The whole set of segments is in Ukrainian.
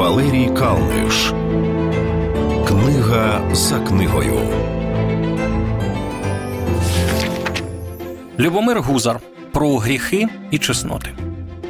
Валерій Калниш. Книга за книгою. Любомир Гузар про гріхи і чесноти.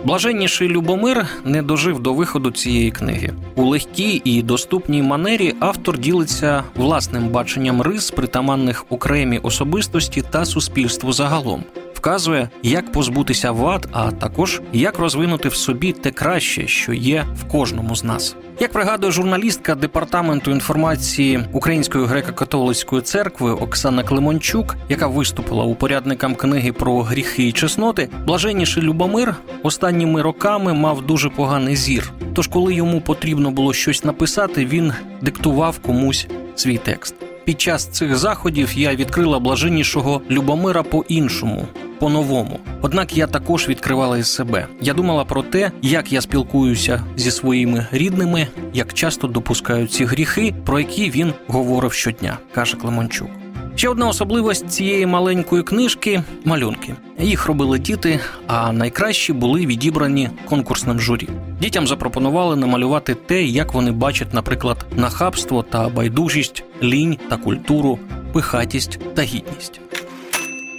Блаженніший Любомир не дожив до виходу цієї книги. У легкій і доступній манері автор ділиться власним баченням рис, притаманних окремій особистості та суспільству загалом, вказує, як позбутися вад, а також як розвинути в собі те краще, що є в кожному з нас. Як пригадує журналістка департаменту інформації Української греко-католицької церкви Оксана Климончук, яка виступила у порядникам книги про гріхи і чесноти, блаженніший Любомир останніми роками мав дуже поганий зір. Тож, коли йому потрібно було щось написати, він диктував комусь свій текст. Під час цих заходів я відкрила блаженнішого Любомира по-іншому, по-новому. Однак я також відкривала із себе. Я думала про те, як я спілкуюся зі своїми рідними, як часто допускаю ці гріхи, про які він говорив щодня, каже Климончук. Ще одна особливість цієї маленької книжки малюнки. Їх робили діти, а найкращі були відібрані конкурсним журі. Дітям запропонували намалювати те, як вони бачать, наприклад, нахабство та байдужість, лінь та культуру, пихатість та гідність.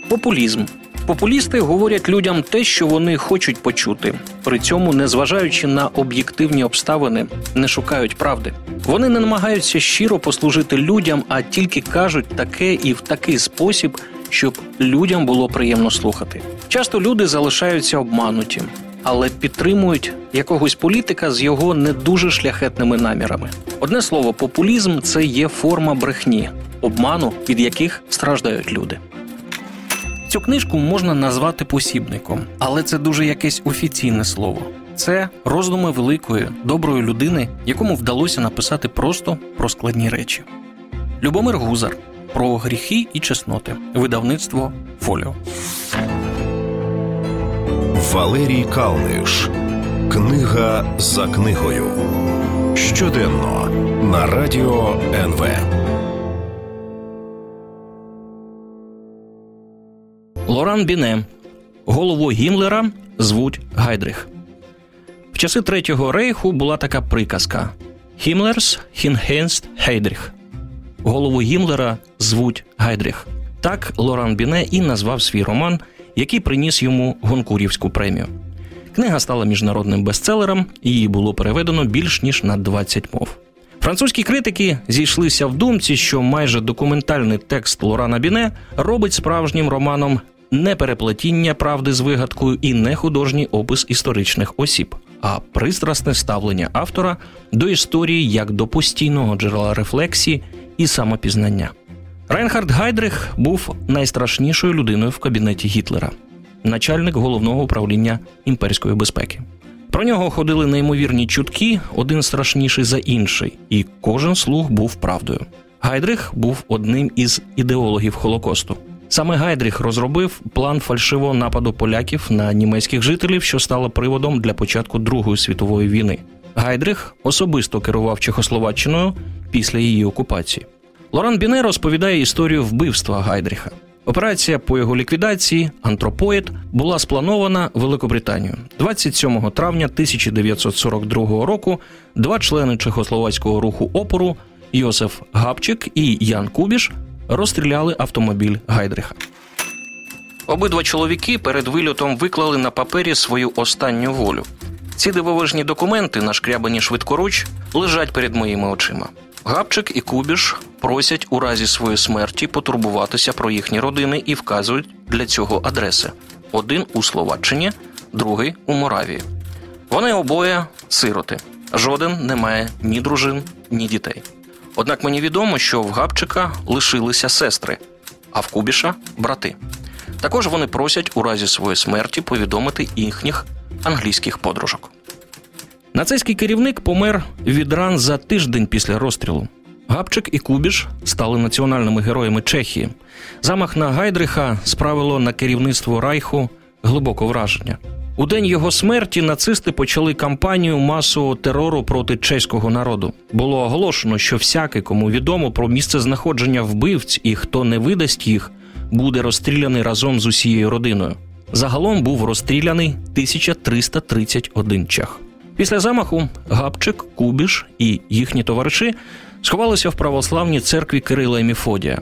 Популізм Популісти говорять людям те, що вони хочуть почути, при цьому, незважаючи на об'єктивні обставини, не шукають правди. Вони не намагаються щиро послужити людям, а тільки кажуть таке і в такий спосіб, щоб людям було приємно слухати. Часто люди залишаються обмануті, але підтримують якогось політика з його не дуже шляхетними намірами. Одне слово, популізм це є форма брехні, обману, від яких страждають люди. Цю книжку можна назвати посібником, але це дуже якесь офіційне слово. Це роздуми великої, доброї людини, якому вдалося написати просто про складні речі. Любомир Гузар про гріхи і чесноти. Видавництво Фоліо. Валерій Калниш. Книга за книгою. Щоденно на радіо НВ. Лоран Біне. Голову Гімлера звуть Гайдрих. В часи Третього рейху була така приказка: Хімлерс Хінхенст Гейдріх. Голову Гімлера звуть Гайдрих. Так Лоран Біне і назвав свій роман, який приніс йому Гонкурівську премію. Книга стала міжнародним бестселером, її було переведено більш ніж на 20 мов. Французькі критики зійшлися в думці, що майже документальний текст Лорана Біне робить справжнім романом не переплетіння правди з вигадкою і не художній опис історичних осіб, а пристрасне ставлення автора до історії як до постійного джерела рефлексії і самопізнання. Рейнхард Гайдрих був найстрашнішою людиною в кабінеті Гітлера, начальник головного управління імперської безпеки. Про нього ходили неймовірні чутки, один страшніший за інший, і кожен слух був правдою. Гайдрих був одним із ідеологів Холокосту. Саме Гайдріх розробив план фальшивого нападу поляків на німецьких жителів, що стало приводом для початку Другої світової війни. Гайдрих особисто керував Чехословаччиною після її окупації. Лоран Біне розповідає історію вбивства Гайдріха. Операція по його ліквідації антропоїд була спланована Великобританією 27 травня 1942 року. Два члени чехословацького руху опору Йосиф Габчик і Ян Кубіш розстріляли автомобіль Гайдриха. Обидва чоловіки перед вильотом виклали на папері свою останню волю. Ці дивовижні документи, нашкрябані швидкоруч, лежать перед моїми очима. Габчик і Кубіш просять у разі своєї смерті потурбуватися про їхні родини і вказують для цього адреси: один у Словаччині, другий у Моравії. Вони обоє сироти. Жоден не має ні дружин, ні дітей. Однак мені відомо, що в Габчика лишилися сестри, а в Кубіша брати. Також вони просять у разі своєї смерті повідомити їхніх англійських подружок. Нацистський керівник помер від ран за тиждень після розстрілу. Габчик і Кубіш стали національними героями Чехії. Замах на Гайдриха справило на керівництво Райху глибоке враження. У день його смерті нацисти почали кампанію масового терору проти чеського народу. Було оголошено, що всякий, кому відомо про місце знаходження вбивць і хто не видасть їх, буде розстріляний разом з усією родиною. Загалом був розстріляний 1331 чех. Після замаху Габчик, Кубіш і їхні товариші сховалися в православній церкві Кирила і Міфодія.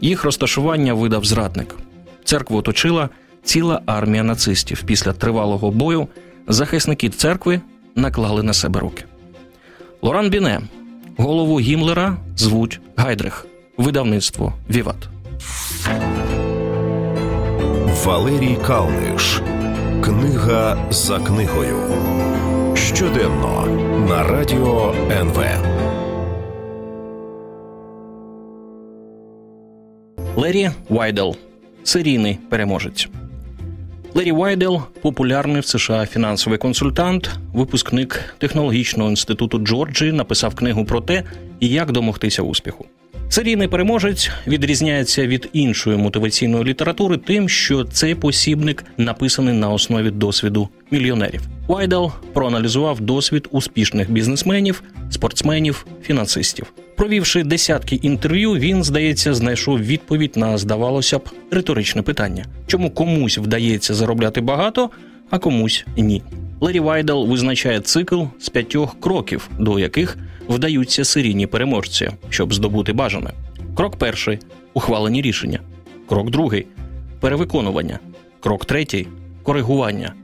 Їх розташування видав зрадник. Церкву оточила ціла армія нацистів. Після тривалого бою захисники церкви наклали на себе руки. Лоран Біне, голову Гімлера, звуть Гайдрих, видавництво Віват. Валерій Калниш. Книга за книгою. Щоденно на радіо НВ. Лері Вайдел серійний переможець. Лері Вайдел популярний в США фінансовий консультант, випускник технологічного інституту Джорджії, написав книгу про те, як домогтися успіху. Серійний переможець відрізняється від іншої мотиваційної літератури тим, що цей посібник написаний на основі досвіду мільйонерів. Вайдел проаналізував досвід успішних бізнесменів, спортсменів, фінансистів. Провівши десятки інтерв'ю, він, здається, знайшов відповідь на, здавалося б, риторичне питання: чому комусь вдається заробляти багато, а комусь ні. Лері Вайдел визначає цикл з п'ятьох кроків, до яких вдаються серійні переможці, щоб здобути бажане. Крок перший ухвалені рішення. Крок другий перевиконування. Крок третій коригування.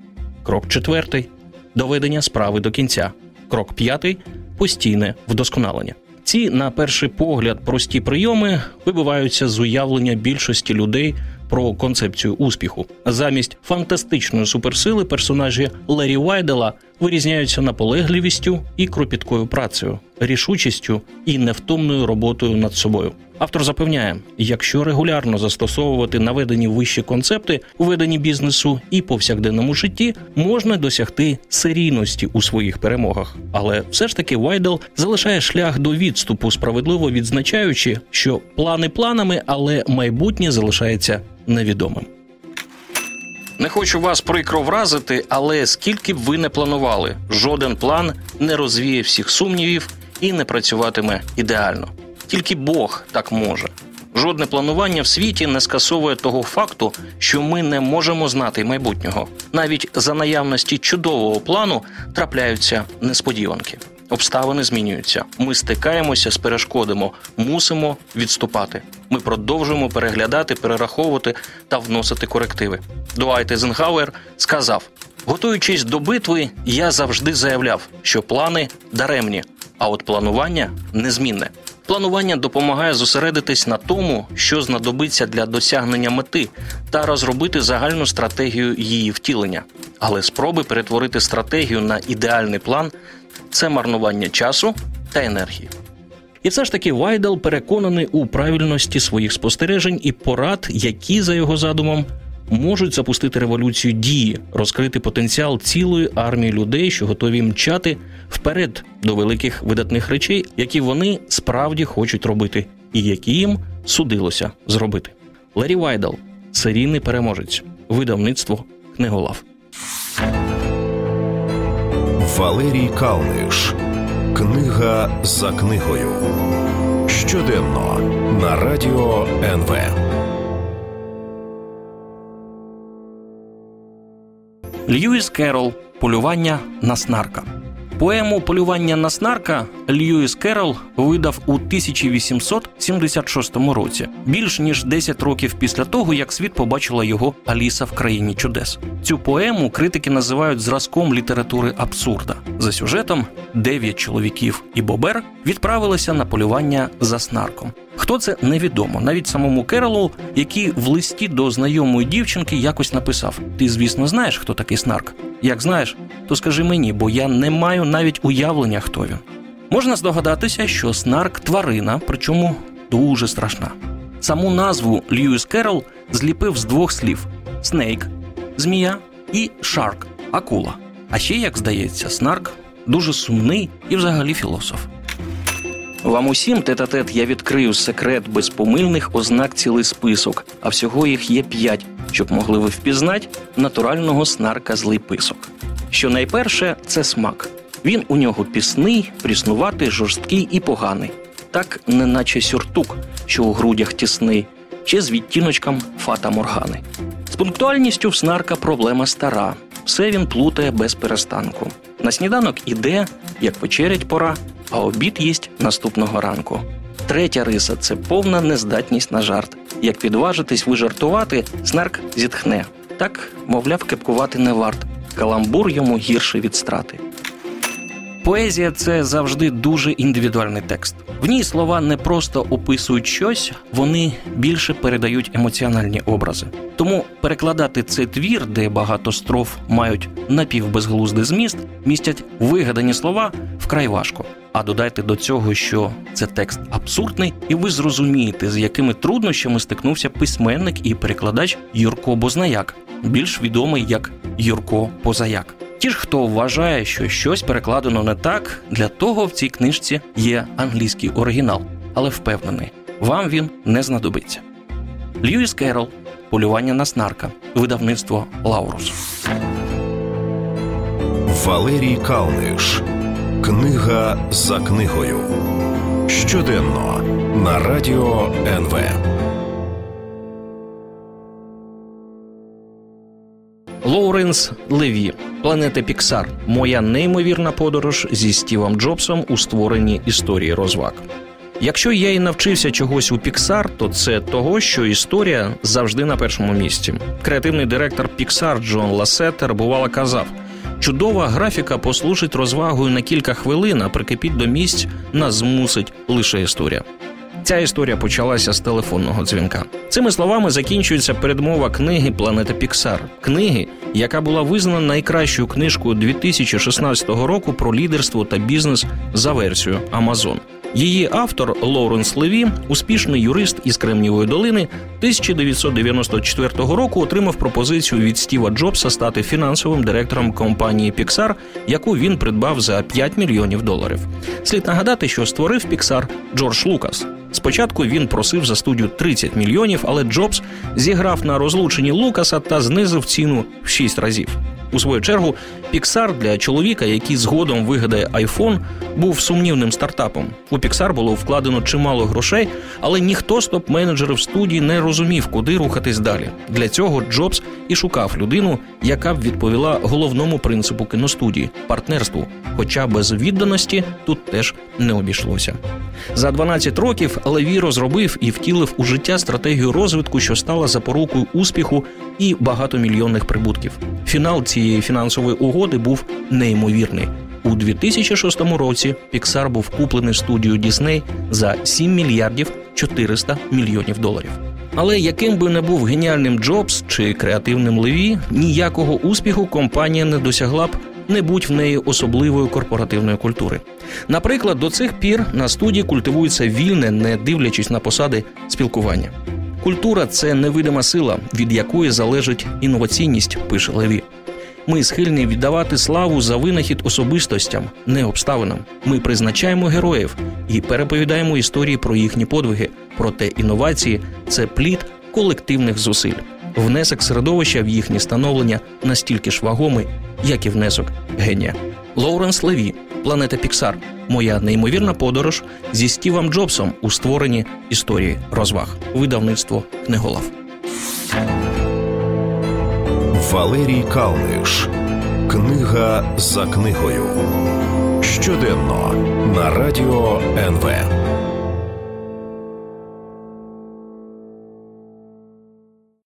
Крок четвертий доведення справи до кінця. Крок п'ятий постійне вдосконалення. Ці, на перший погляд, прості прийоми вибиваються з уявлення більшості людей про концепцію успіху. Замість фантастичної суперсили персонажі Лері Вайдела вирізняються наполегливістю і кропіткою працею, рішучістю і невтомною роботою над собою. Автор запевняє, якщо регулярно застосовувати наведені вищі концепти у веденні бізнесу і повсякденному житті, можна досягти серійності у своїх перемогах. Але все ж таки Вайдел залишає шлях до відступу, справедливо відзначаючи, що плани планами, але майбутнє залишається невідомим. Не хочу вас прикро вразити, але скільки б ви не планували, жоден план не розвіє всіх сумнівів і не працюватиме ідеально. Тільки Бог так може. Жодне планування в світі не скасовує того факту, що ми не можемо знати майбутнього. Навіть за наявності чудового плану трапляються несподіванки. Обставини змінюються. Ми стикаємося з перешкодами, мусимо відступати. Ми продовжуємо переглядати, перераховувати та вносити корективи. Дуайт Ейзенгауер сказав: готуючись до битви, я завжди заявляв, що плани даремні, а от планування незмінне. Планування допомагає зосередитись на тому, що знадобиться для досягнення мети, та розробити загальну стратегію її втілення. Але спроби перетворити стратегію на ідеальний план це марнування часу та енергії. І все ж таки Вайдел переконаний у правильності своїх спостережень і порад, які за його задумом можуть запустити революцію дії, розкрити потенціал цілої армії людей, що готові мчати вперед до великих видатних речей, які вони справді хочуть робити, і які їм судилося зробити. Лері Вайдел, серійний переможець, видавництво книголав. Валерій Калниш. Книга за книгою. Щоденно на радіо НВ. Льюіс Керол Полювання на снарка. Поему Полювання на снарка Льюіс Керол видав у 1876 році, більш ніж 10 років після того, як світ побачила його Аліса в країні чудес. Цю поему критики називають зразком літератури абсурда. За сюжетом дев'ять чоловіків і Бобер відправилися на полювання за снарком. Хто це невідомо, навіть самому Керолу, який в листі до знайомої дівчинки якось написав: Ти, звісно, знаєш, хто такий снарк. Як знаєш, то скажи мені, бо я не маю навіть уявлення, хто він. Можна здогадатися, що снарк тварина, причому дуже страшна. Саму назву Льюіс Керол зліпив з двох слів: снейк змія і шарк акула. А ще, як здається, снарк дуже сумний і взагалі філософ. Вам усім тет-а-тет я відкрию секрет безпомильних ознак цілий список, а всього їх є п'ять, щоб могли ви впізнати натурального снарка злий писок. Що найперше це смак. Він у нього пісний, пріснуватий, жорсткий і поганий, так неначе сюртук, що у грудях тісний, чи з відтіночком фата моргани. З пунктуальністю в снарка проблема стара, все він плутає без перестанку. На сніданок іде, як вечерять пора, а обід їсть наступного ранку. Третя риса це повна нездатність на жарт. Як підважитись вижартувати, снарк зітхне. Так, мовляв, кепкувати не варт. Каламбур йому гірше від страти. Поезія це завжди дуже індивідуальний текст. В ній слова не просто описують щось, вони більше передають емоціональні образи. Тому перекладати цей твір, де багато строф мають напівбезглуздий зміст, містять вигадані слова вкрай важко. А додайте до цього, що це текст абсурдний, і ви зрозумієте, з якими труднощами стикнувся письменник і перекладач Юрко Бознаяк, більш відомий як Юрко Позаяк. Ті ж, хто вважає, що щось перекладено не так, для того в цій книжці є англійський оригінал, але впевнений, вам він не знадобиться. Льюіс Керол Полювання на снарка, видавництво Лаурус. Валерій Калниш. Книга за книгою. Щоденно на радіо НВ. Лоуренс Леві, планета Піксар. Моя неймовірна подорож зі Стівом Джобсом у створенні історії розваг. Якщо я і навчився чогось у Піксар, то це того, що історія завжди на першому місці. Креативний директор Піксар Джон Ласетер бувало казав: чудова графіка послужить розвагою на кілька хвилин, а прикипіть до місць нас змусить лише історія. Ця історія почалася з телефонного дзвінка. Цими словами закінчується передмова книги Планета Піксар, книги, яка була визнана найкращою книжкою 2016 року про лідерство та бізнес за версією Амазон. Її автор Лоуренс Леві, успішний юрист із Кремнівої долини, 1994 року отримав пропозицію від Стіва Джобса стати фінансовим директором компанії Pixar, яку він придбав за 5 мільйонів доларів. Слід нагадати, що створив Pixar Джордж Лукас. Спочатку він просив за студію 30 мільйонів, але Джобс зіграв на розлученні Лукаса та знизив ціну в 6 разів. У свою чергу, Pixar для чоловіка, який згодом вигадає iPhone, був сумнівним стартапом. У Pixar було вкладено чимало грошей, але ніхто з топ-менеджерів студії не розумів, куди рухатись далі. Для цього Джобс і шукав людину, яка б відповіла головному принципу кіностудії партнерству. Хоча без відданості тут теж не обійшлося. За 12 років Леві розробив і втілив у життя стратегію розвитку, що стала запорукою успіху і багатомільйонних прибутків. Фінал цієї фінансової угоди був неймовірний. У 2006 році Pixar був куплений студією Disney за 7 мільярдів 400 мільйонів доларів. Але яким би не був геніальним Джобс чи креативним Леві, ніякого успіху компанія не досягла б, не будь в неї особливої корпоративної культури. Наприклад, до цих пір на студії культивується вільне, не дивлячись на посади спілкування. Культура це невидима сила, від якої залежить інноваційність, пише Леві. Ми схильні віддавати славу за винахід особистостям, не обставинам. Ми призначаємо героїв і переповідаємо історії про їхні подвиги. Проте інновації це плід колективних зусиль. Внесок середовища в їхнє становлення настільки ж вагомий, як і внесок генія. Лоуренс Леві, планета Піксар. Моя неймовірна подорож зі Стівом Джобсом у створенні історії розваг. Видавництво книголав. Валерій Калниш. Книга за книгою. Щоденно на радіо НВ.